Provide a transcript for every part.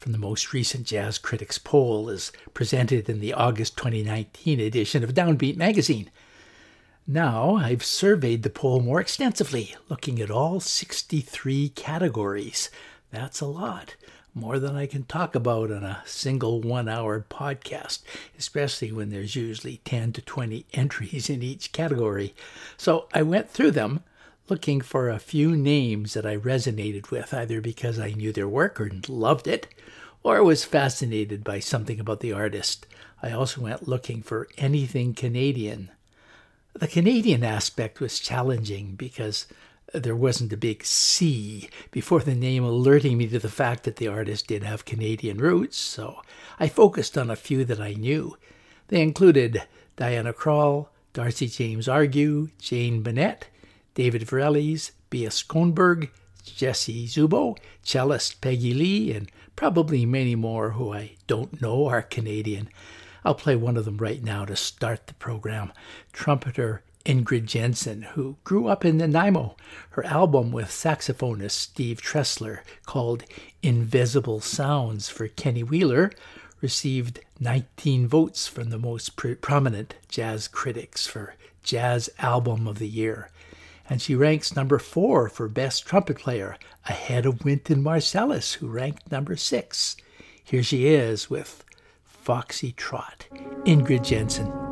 from the most recent Jazz Critics poll as presented in the August 2019 edition of Downbeat magazine. Now I've surveyed the poll more extensively, looking at all 63 categories. That's a lot, more than I can talk about on a single one hour podcast, especially when there's usually 10 to 20 entries in each category. So I went through them looking for a few names that I resonated with, either because I knew their work or loved it, or was fascinated by something about the artist. I also went looking for anything Canadian. The Canadian aspect was challenging because there wasn't a big C before the name alerting me to the fact that the artist did have Canadian roots, so I focused on a few that I knew. They included Diana Krall, Darcy James Argue, Jane Bunnett, David Virelles, Bria Skonberg, Jesse Zubot, cellist Peggy Lee, and probably many more who I don't know are Canadian. I'll play one of them right now to start the program. Trumpeter Ingrid Jensen, who grew up in Nanaimo. Her album with saxophonist Steve Treseler, called Invisible Sounds for Kenny Wheeler, received 19 votes from the most prominent jazz critics for Jazz Album of the Year and she ranks number four for Best Trumpet Player, ahead of Wynton Marsalis, who ranked number six. Here she is with Foxy Trot, Ingrid Jensen.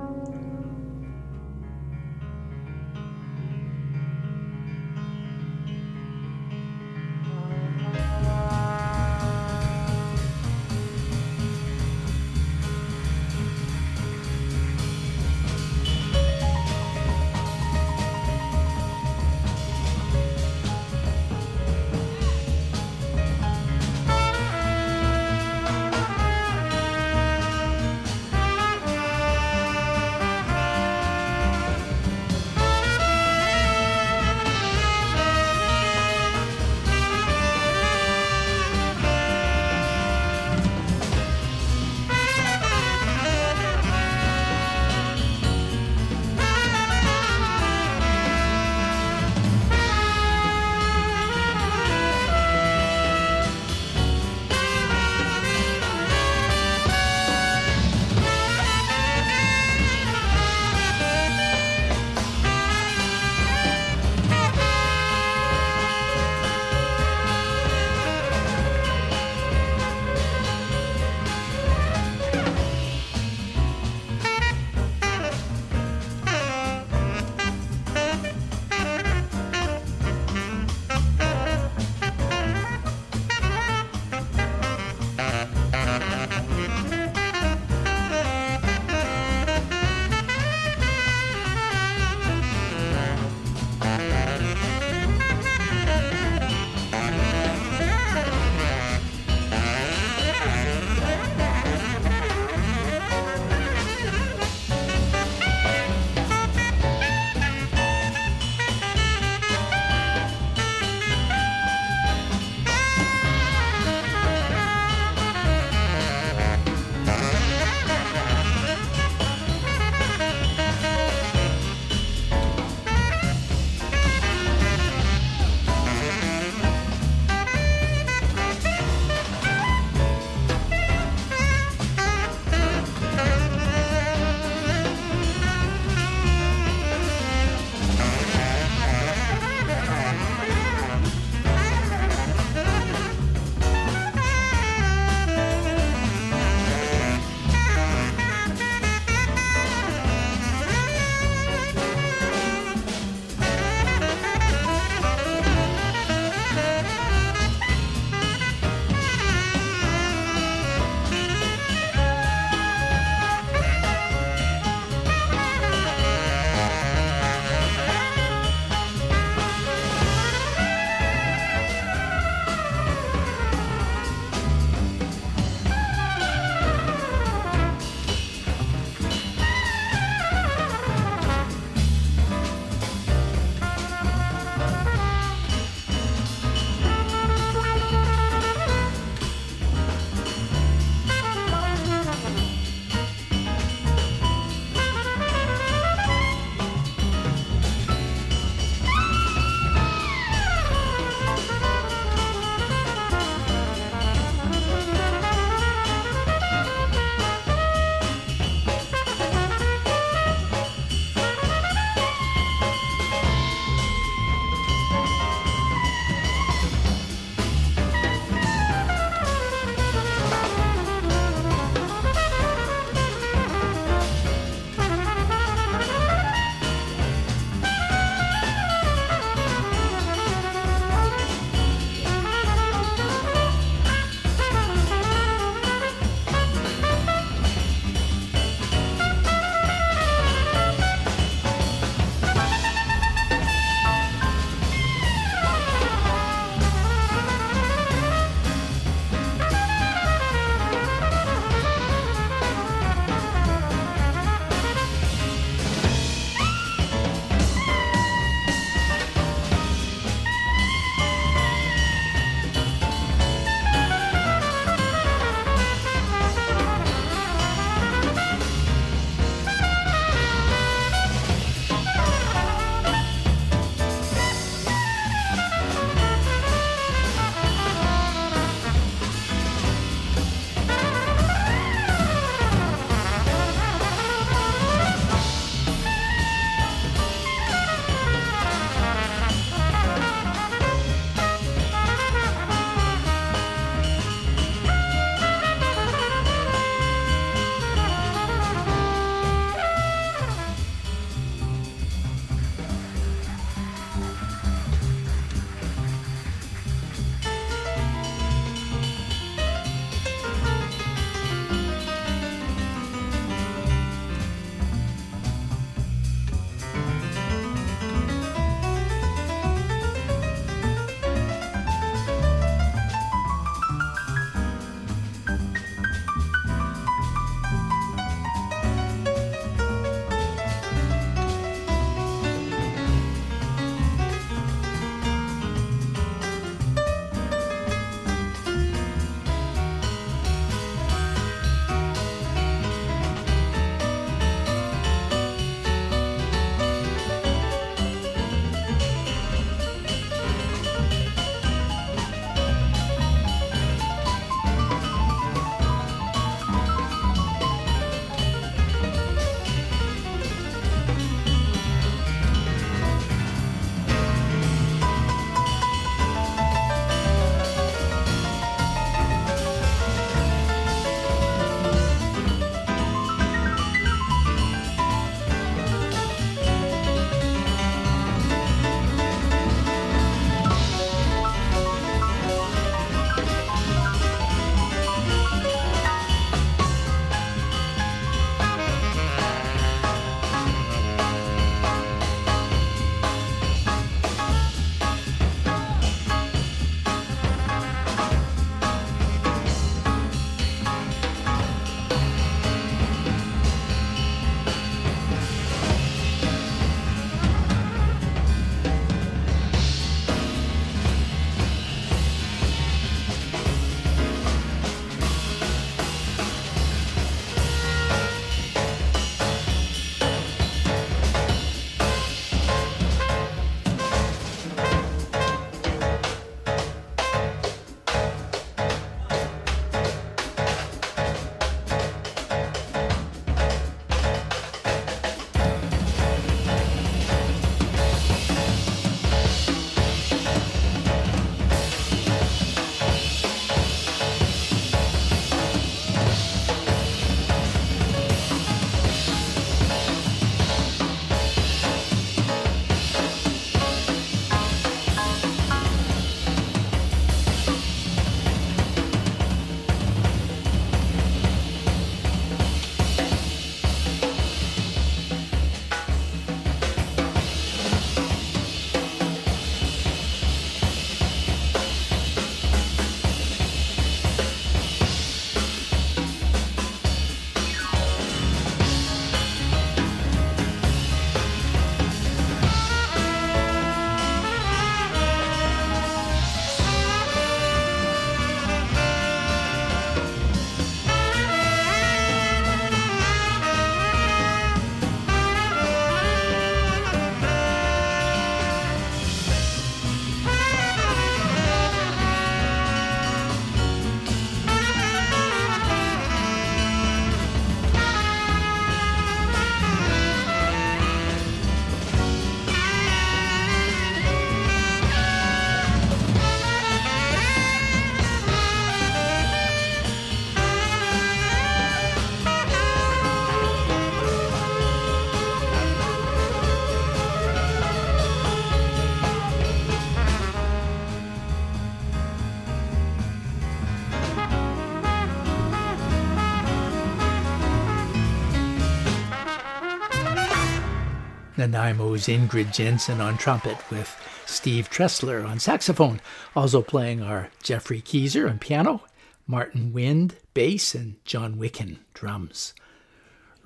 Nanaimo's Ingrid Jensen on trumpet with Steve Treseler on saxophone, also playing our Geoffrey Keezer on piano, Martin Wind bass, and Jon Wikan drums.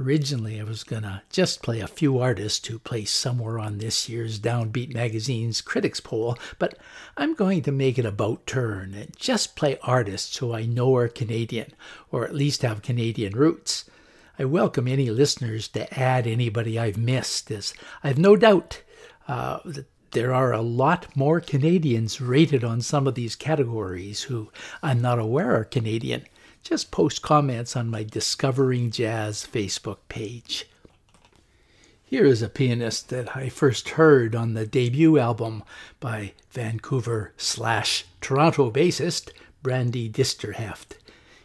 Originally, I was going to just play a few artists who placed somewhere on this year's Downbeat magazine's critics poll, but I'm going to make it about turn and just play artists who I know are Canadian, or at least have Canadian roots. I welcome any listeners to add anybody I've missed, as I've no doubt uh, that there are a lot more Canadians rated on some of these categories who I'm not aware are Canadian just post comments on my Discovering Jazz Facebook page. Here is a pianist that I first heard on the debut album by Vancouver slash Toronto bassist Brandi Disterheft.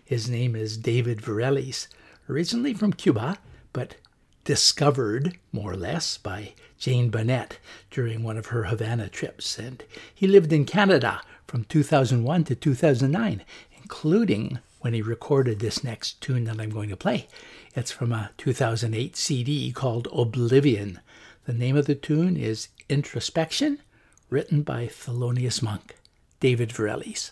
His name is David Virelles, originally from Cuba, but discovered, more or less, by Jane Bunnett during one of her Havana trips. And he lived in Canada from 2001 to 2009, including when he recorded this next tune that I'm going to play. It's from a 2008 CD called Oblivion. The name of the tune is Introspection, written by Thelonious Monk, David Virelles.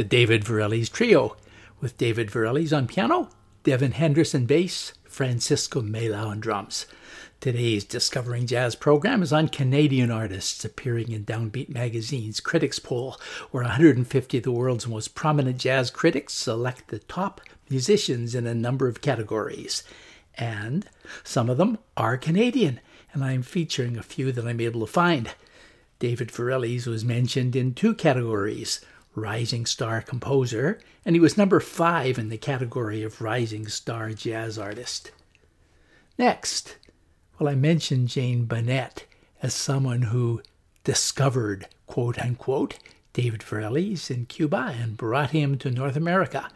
The David Virelles Trio, with David Virelles on piano, Devon Henderson bass, Francisco Mela on drums. Today's Discovering Jazz program is on Canadian artists appearing in Downbeat Magazine's Critics Poll, where 150 of the world's most prominent jazz critics select the top musicians in a number of categories. And some of them are Canadian, and I'm featuring a few that I'm able to find. David Virelles was mentioned in two categories Rising Star Composer, and he was number five in the category of Rising Star Jazz Artist. Next, well, I mentioned Jane Bunnett as someone who discovered, quote unquote, David Virelles in Cuba and brought him to North America.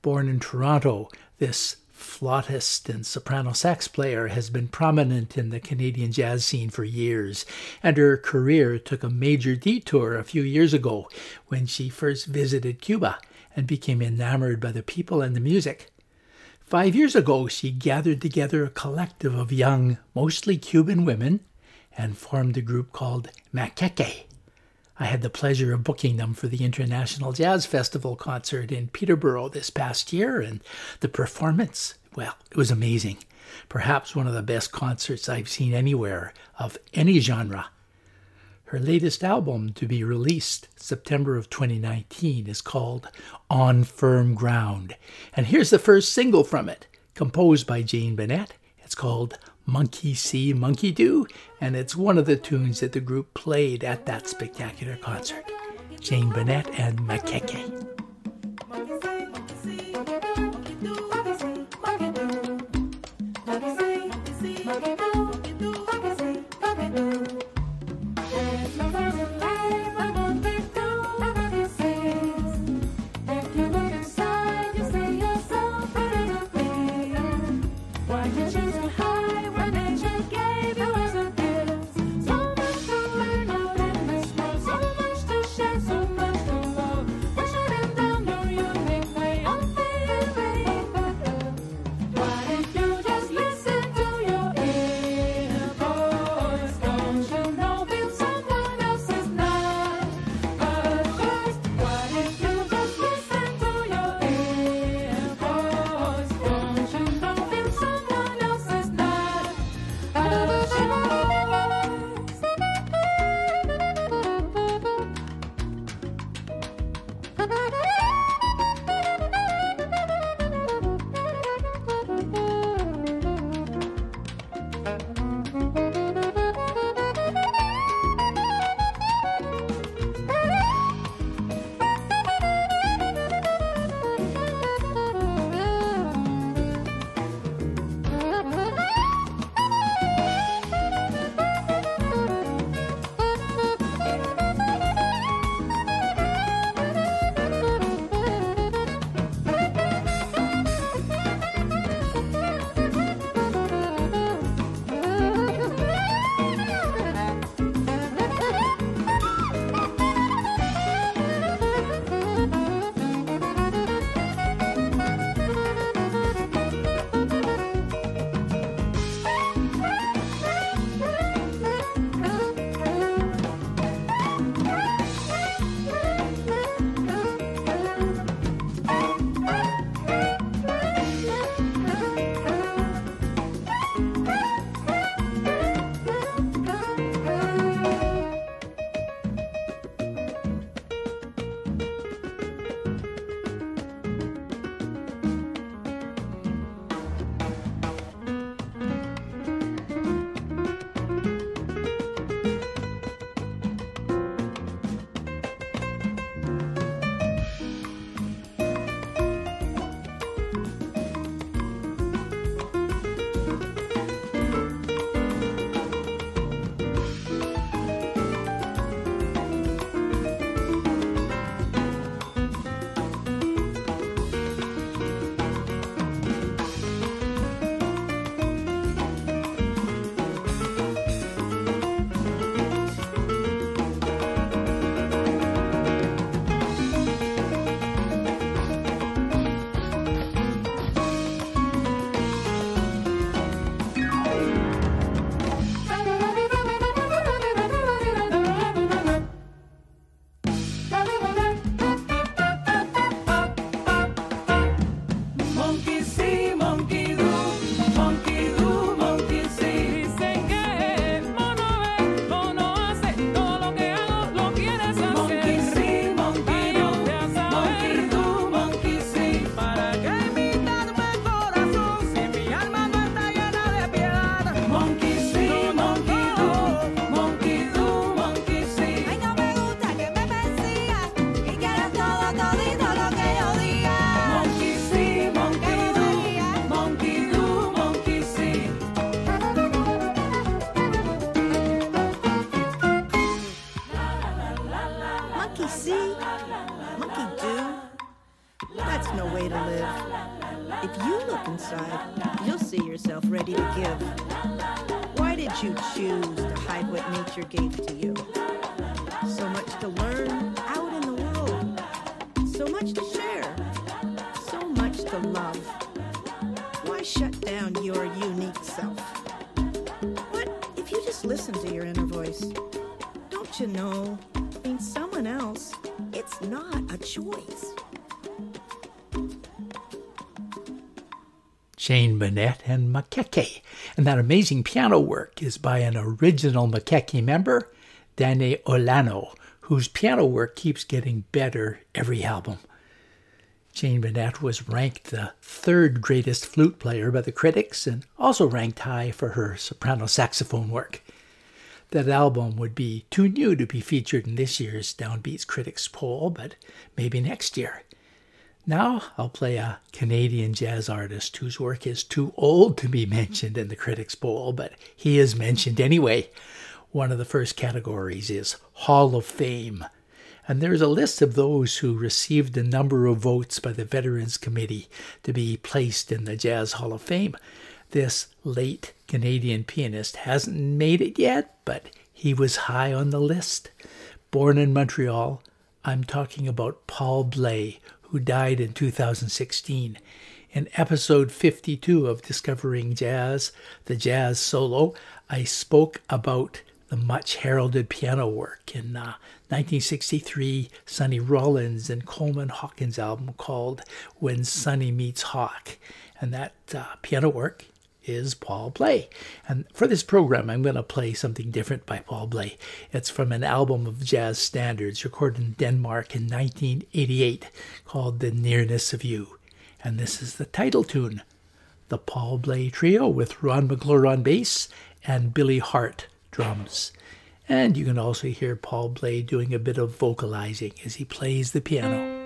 Born in Toronto, this flautist and soprano sax player has been prominent in the Canadian jazz scene for years, and her career took a major detour a few years ago when she first visited Cuba and became enamored by the people and the music. Five years ago, she gathered together a collective of young, mostly Cuban women and formed a group called Maqueque. I had the pleasure of booking them for the International Jazz Festival concert in Peterborough this past year, and the performance, well, it was amazing. Perhaps one of the best concerts I've seen anywhere of any genre. Her latest album to be released September of 2019 is called On Firm Ground. And here's the first single from it, composed by Jane Bunnett. It's called Monkey See, Monkey Do, and it's one of the tunes that the group played at that spectacular concert. Jane Bunnett and Maqueque. you'll see yourself ready to give. Why did you choose to hide what nature gave to you? Jane Bunnett and Maqueque. And that amazing piano work is by an original Maqueque member, Danae Olano, whose piano work keeps getting better every album. Jane Bunnett was ranked the third greatest flute player by the critics and also ranked high for her soprano saxophone work. That album would be too new to be featured in this year's Downbeats Critics poll, but maybe next year. Now I'll play a Canadian jazz artist whose work is too old to be mentioned in the Critics' Poll, but he is mentioned anyway. One of the first categories is Hall of Fame. And there's a list of those who received a number of votes by the Veterans Committee to be placed in the Jazz Hall of Fame. This late Canadian pianist hasn't made it yet, but he was high on the list. Born in Montreal, I'm talking about Paul Bley, who died in 2016. In episode 52 of Discovering Jazz, the jazz solo, I spoke about the much heralded piano work in uh, 1963 Sonny Rollins and Coleman Hawkins album called When Sonny Meets Hawk. And that uh, piano work is Paul Bley. And for this program, I'm going to play something different by Paul Bley. It's from an album of jazz standards recorded in Denmark in 1988 called The Nearness of You. And this is the title tune The Paul Bley Trio with Ron McClure on bass and Billy Hart drums. And you can also hear Paul Bley doing a bit of vocalizing as he plays the piano.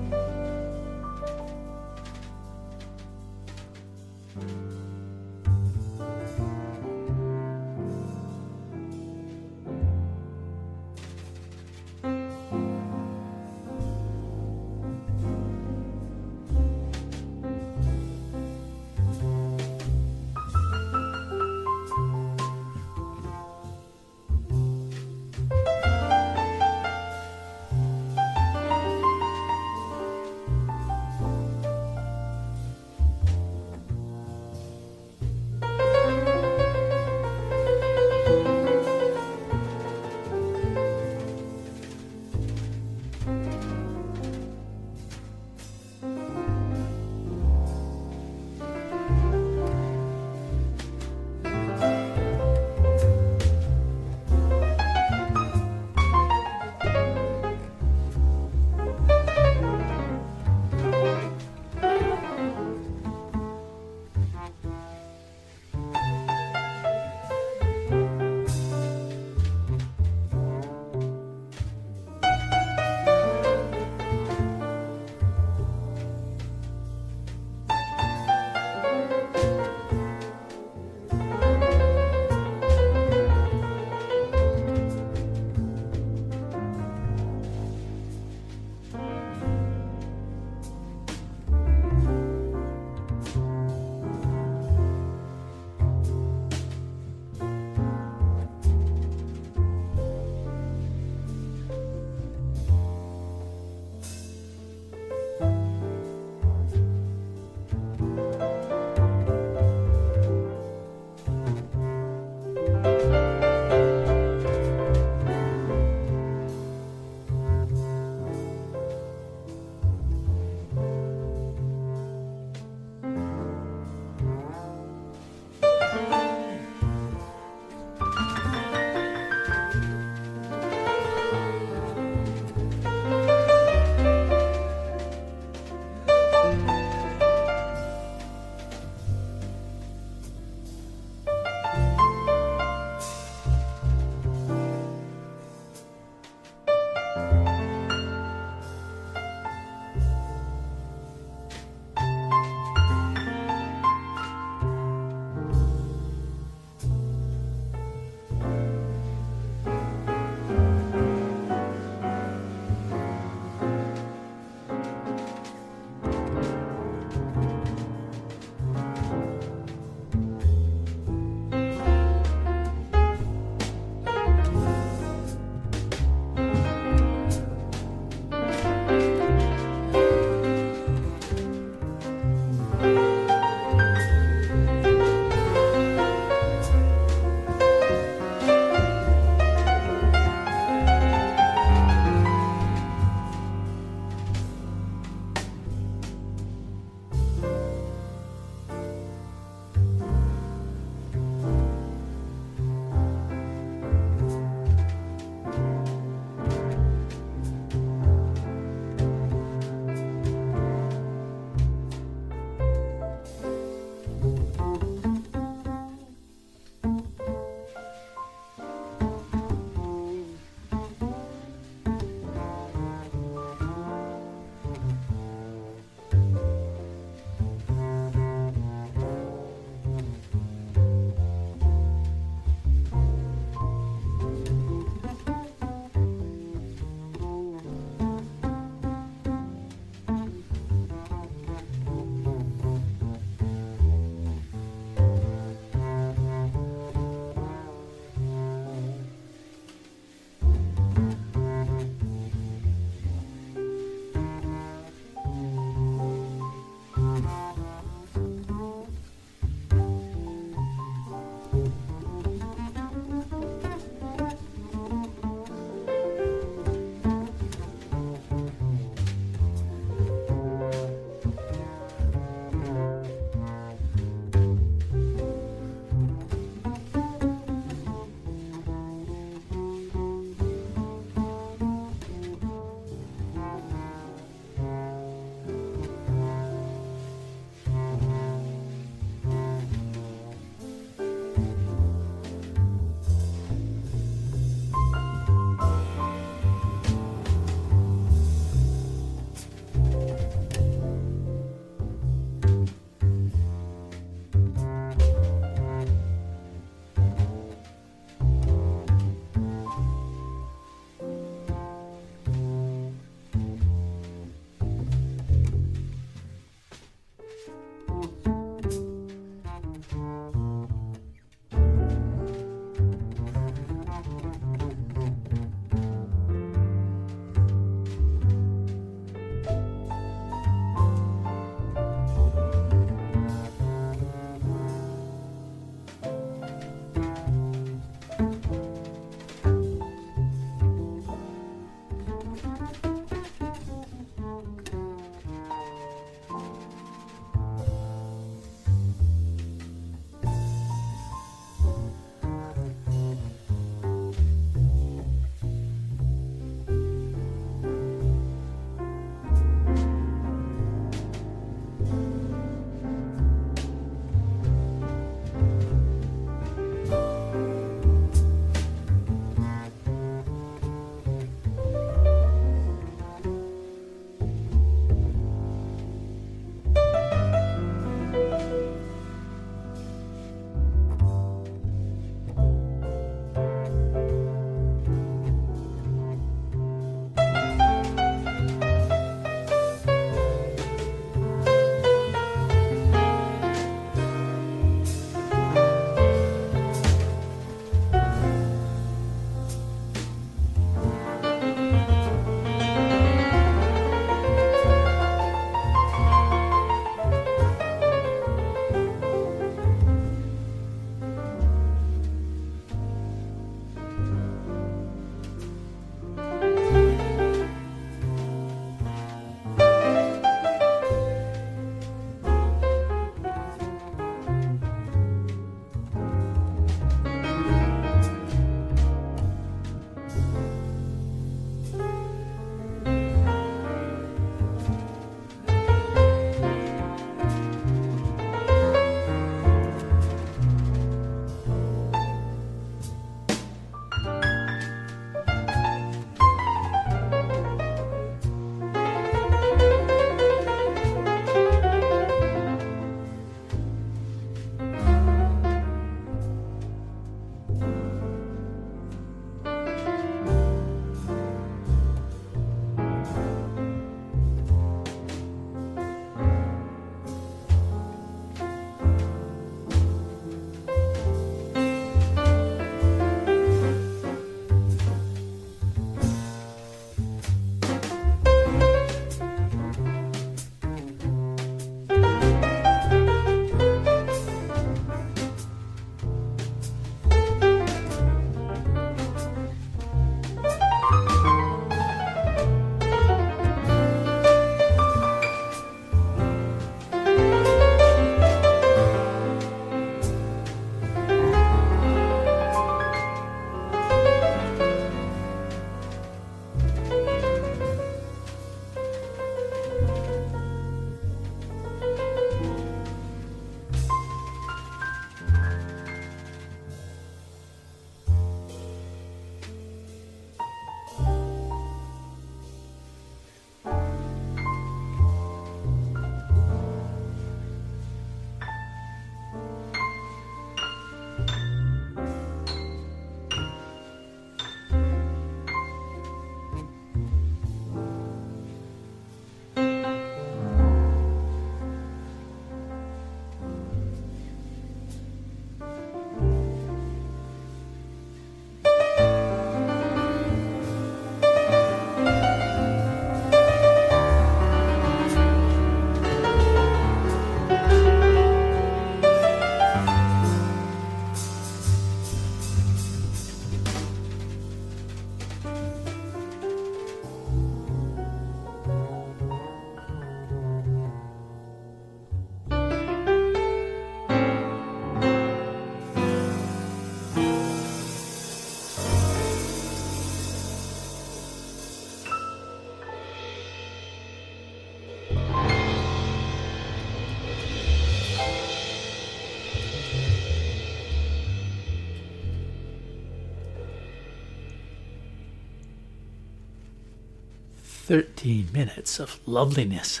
13 minutes of loveliness.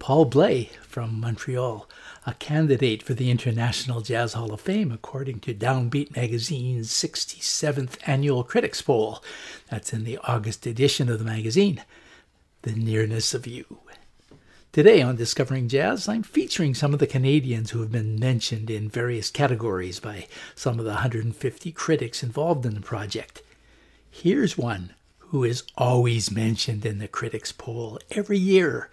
Paul Bley from Montreal, a candidate for the International Jazz Hall of Fame according to Downbeat Magazine's 67th Annual Critics Poll. That's in the August edition of the magazine. The Nearness of You. Today on Discovering Jazz, I'm featuring some of the Canadians who have been mentioned in various categories by some of the 150 critics involved in the project. Here's one who is always mentioned in the critics' poll every year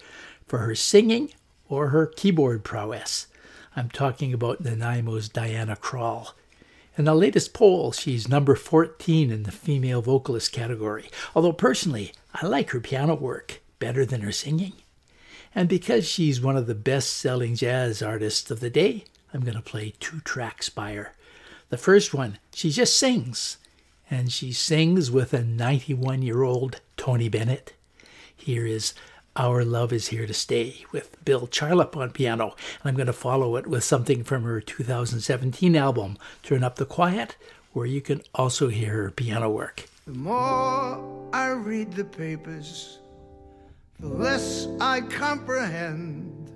for her singing or her keyboard prowess. I'm talking about Nanaimo's Diana Krall. In the latest poll, she's number 14 in the female vocalist category, although personally, I like her piano work better than her singing. And because she's one of the best selling jazz artists of the day, I'm going to play two tracks by her. The first one, she just sings and she sings with a 91 year old Tony Bennett. Here is Our Love is Here to Stay with Bill Charlap on piano, and I'm going to follow it with something from her 2017 album, Turn Up the Quiet, where you can also hear her piano work. The more I read the papers, the less I comprehend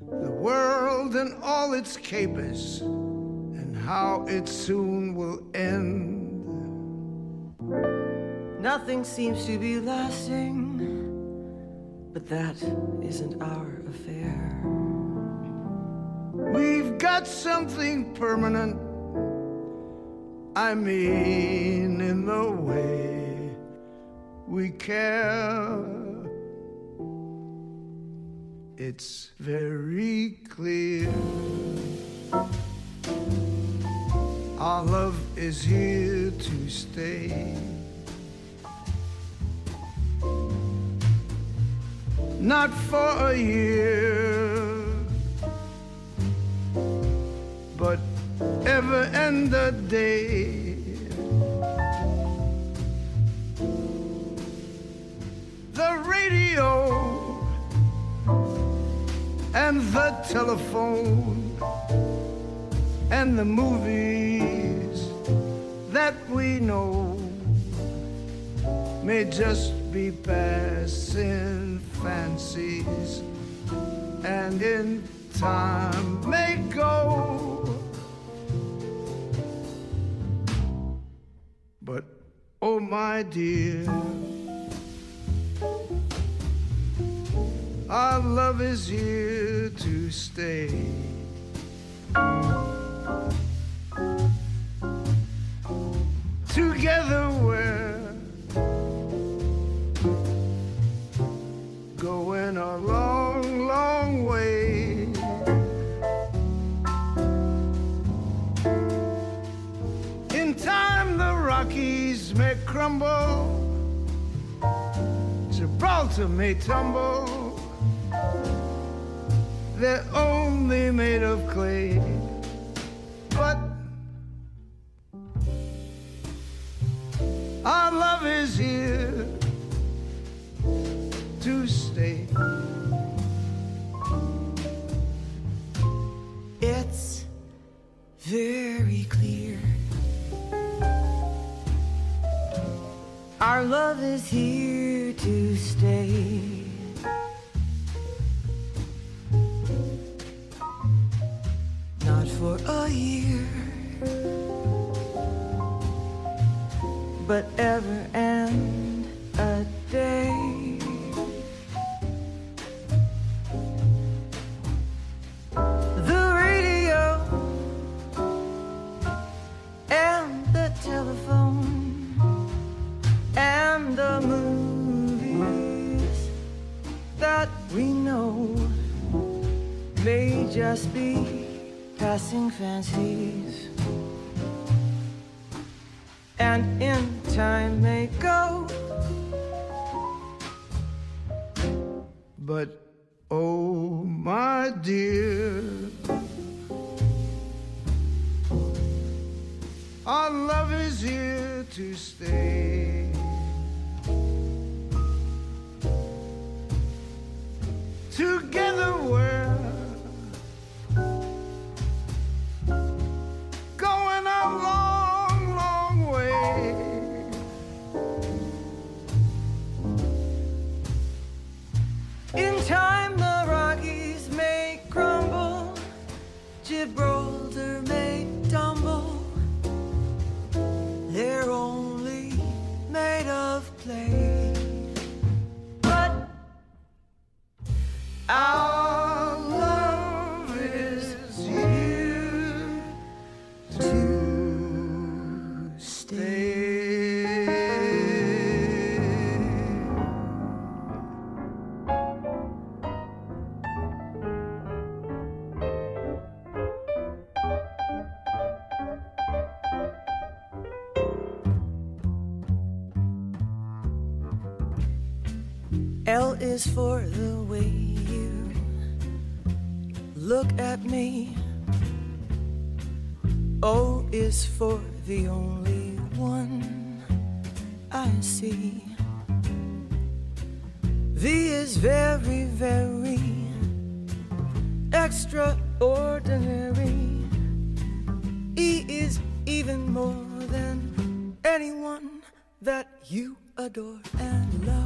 the world and all its capers and how it soon will end. Nothing seems to be lasting, but that isn't our affair. We've got something permanent. I mean, in the way we care. It's very clear. Our love is here to stay. Not for a year, but ever and a day. The radio and the telephone and the movies that we know may just be passing fancies and in time may go. But oh, my dear, our love is here to stay. Together we're crumble, Gibraltar may tumble. They're only made of clay. But our love is here Our love is here to stay. Not for a year, but ever and just be passing fancies and in time may go But oh, my dear, our love is here to stay. Together we're For the way you look at me. O is for the only one I see. V is very, very extraordinary. E is even more than anyone that you adore and love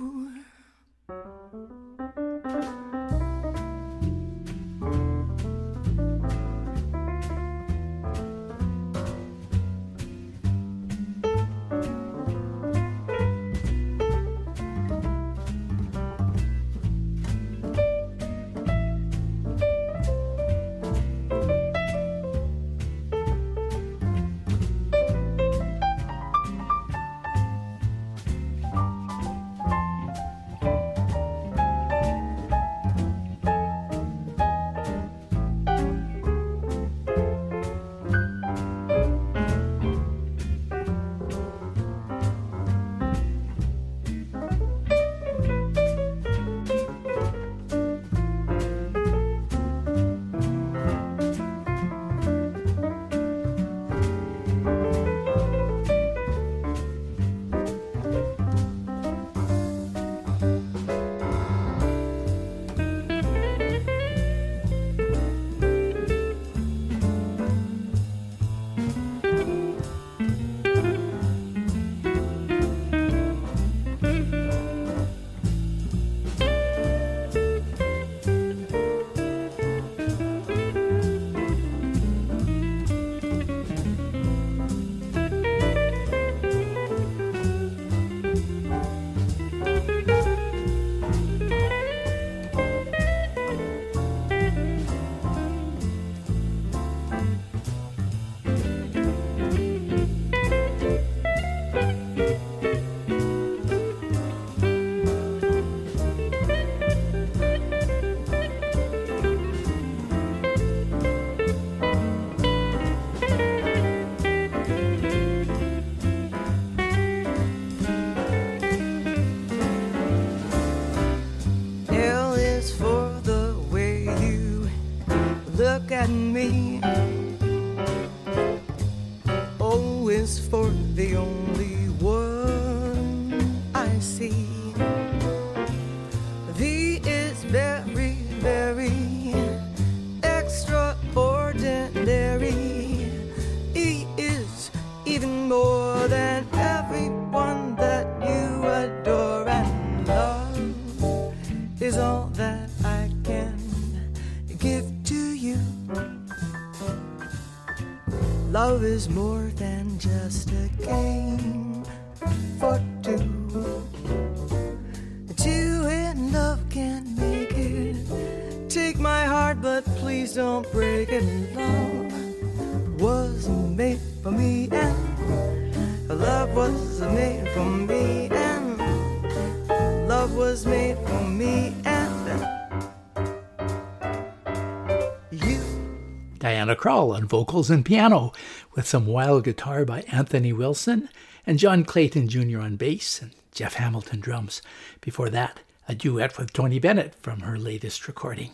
Diana on vocals and piano, with some wild guitar by Anthony Wilson and John Clayton Jr. on bass and Jeff Hamilton drums. Before that, a duet with Tony Bennett from her latest recording.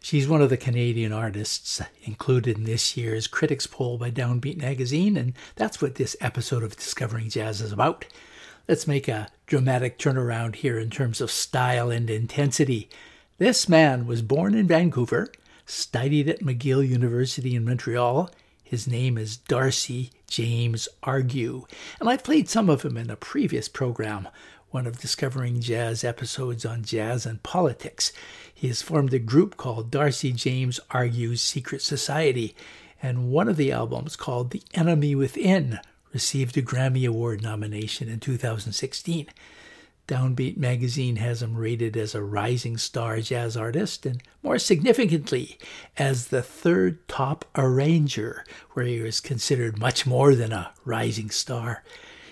She's one of the Canadian artists included in this year's Critics Poll by Downbeat Magazine, and that's what this episode of Discovering Jazz is about. Let's make a dramatic turnaround here in terms of style and intensity. This man was born in Vancouver, studied at McGill University in Montreal, his name is Darcy James Argue, and I've played some of him in a previous program, one of Discovering Jazz episodes on jazz and politics. He has formed a group called Darcy James Argue's Secret Society, and one of the albums called The Enemy Within received a Grammy Award nomination in 2016. Downbeat magazine has him rated as a rising star jazz artist, and more significantly, as the third top arranger, where he was considered much more than a rising star.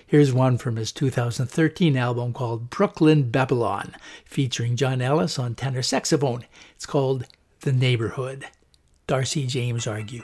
Here's one from his 2013 album called Brooklyn Babylon, featuring John Ellis on tenor saxophone. It's called The Neighborhood. Darcy James Argue.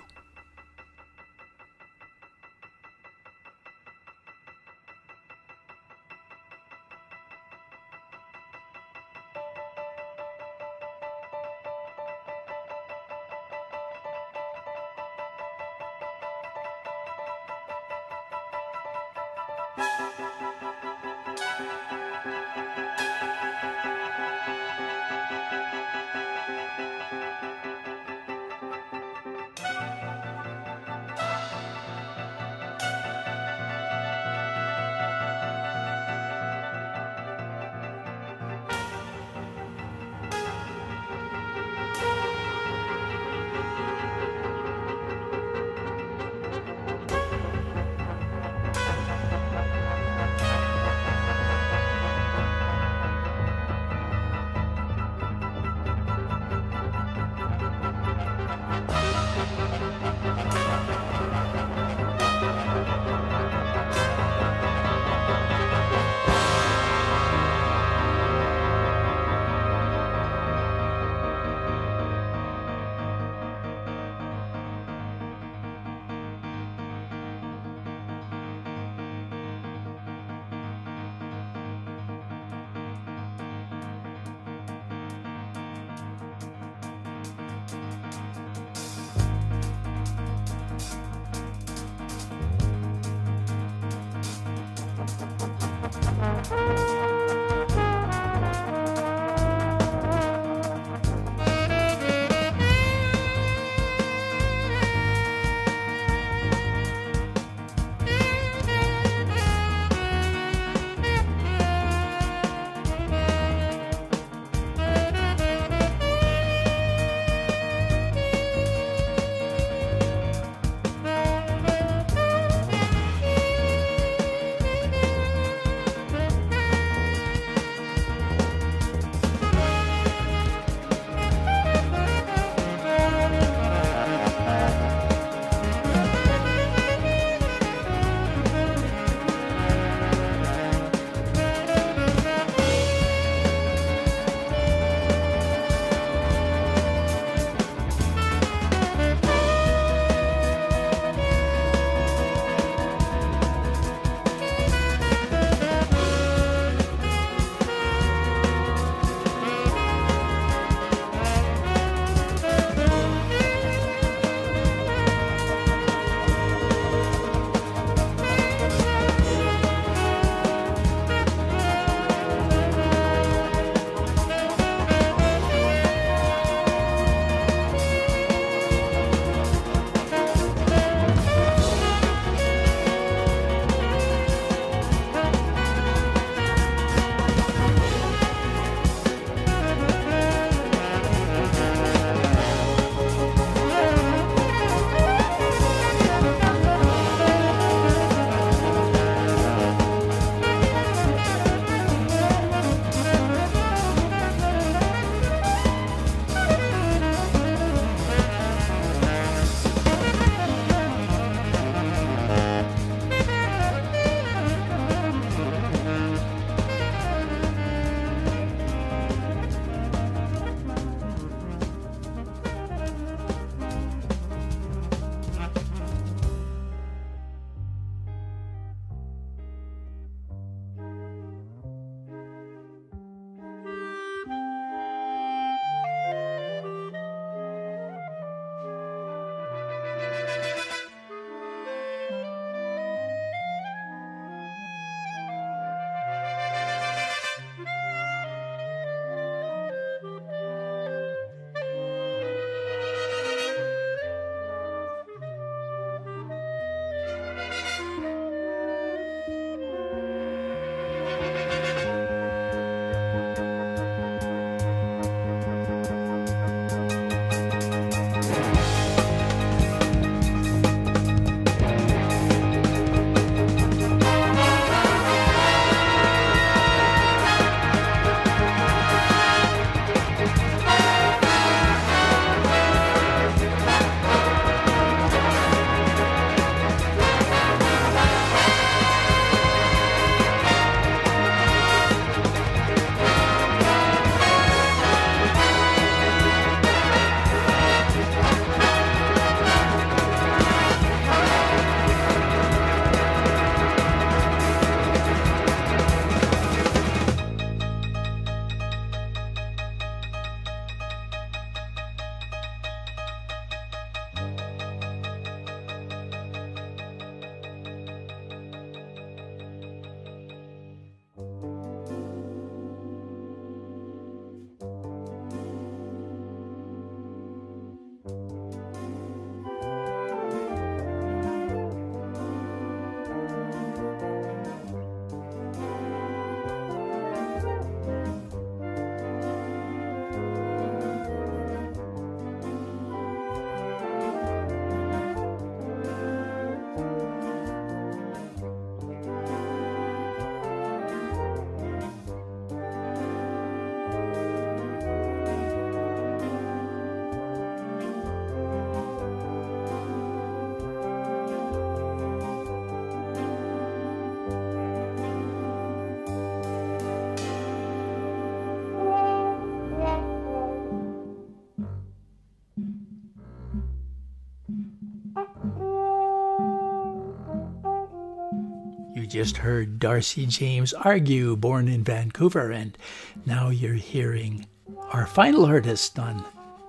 Just heard Darcy James Argue, born in Vancouver, and now you're hearing our final artist on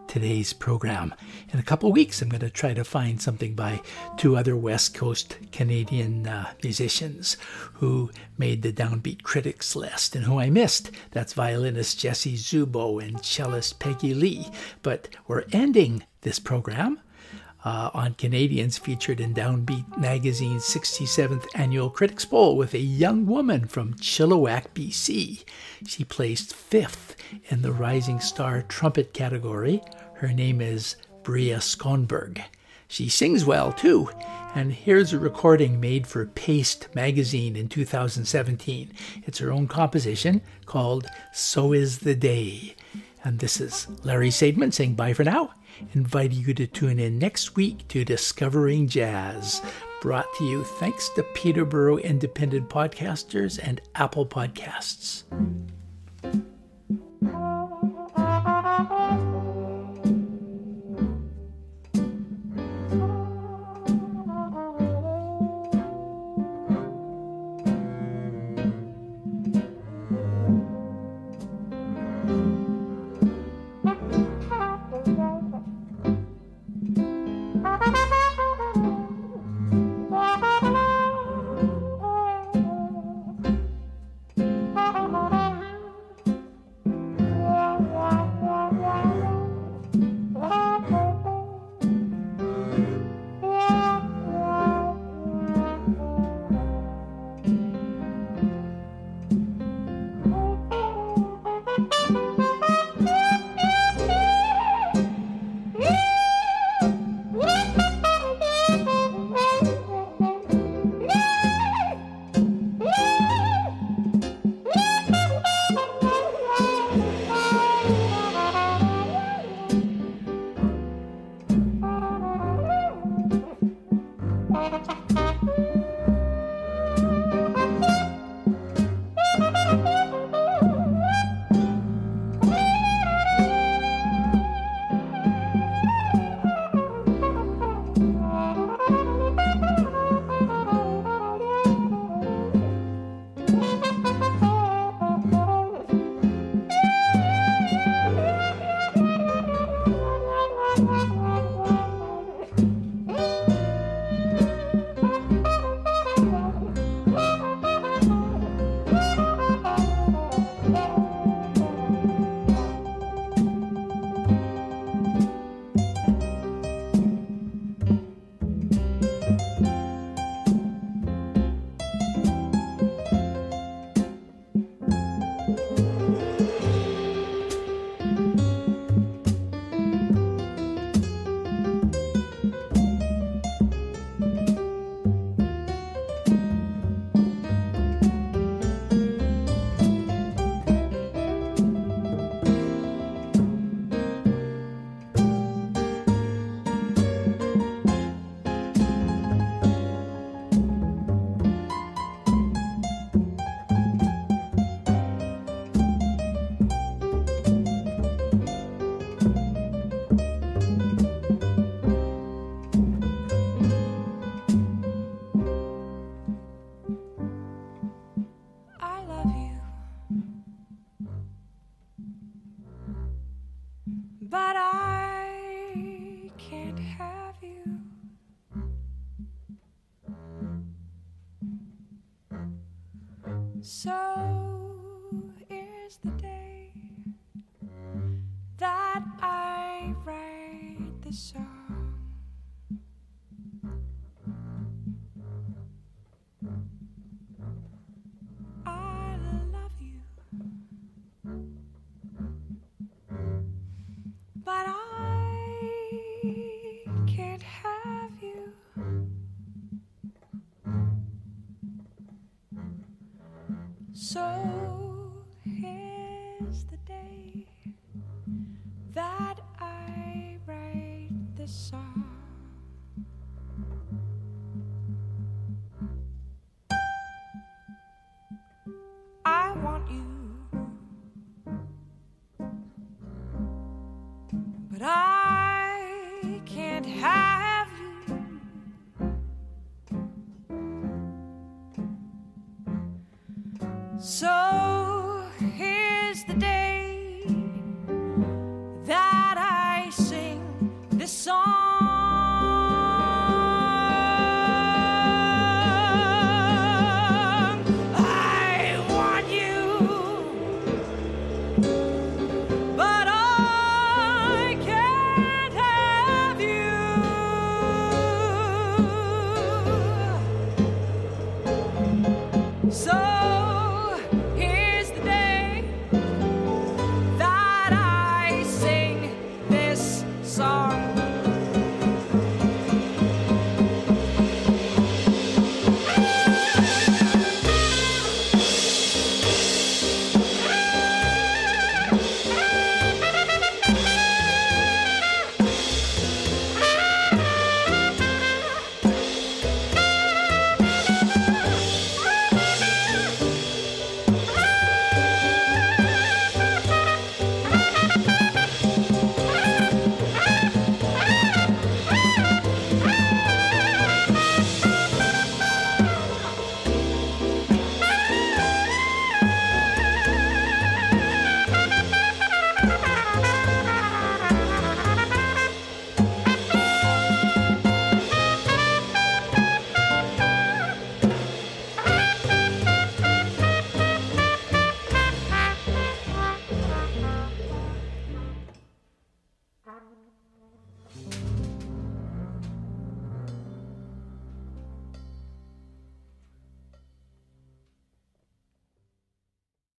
today's program. In a couple weeks, I'm going to try to find something by two other West Coast Canadian uh, musicians who made the Downbeat Critics list and who I missed. That's violinist Jesse Zubot and cellist Peggy Lee. But we're ending this program uh, on Canadians featured in Downbeat Magazine's 67th annual Critics Poll with a young woman from Chilliwack, BC. She placed fifth in the Rising Star Trumpet category. Her name is Bria Skonberg. She sings well too, and here's a recording made for Paste magazine in 2017. It's her own composition called So Is the Day. And this is Larry Sadman saying bye for now inviting you to tune in next week to Discovering Jazz, brought to you thanks to Peterborough Independent Podcasters and Apple Podcasts. But I can't have.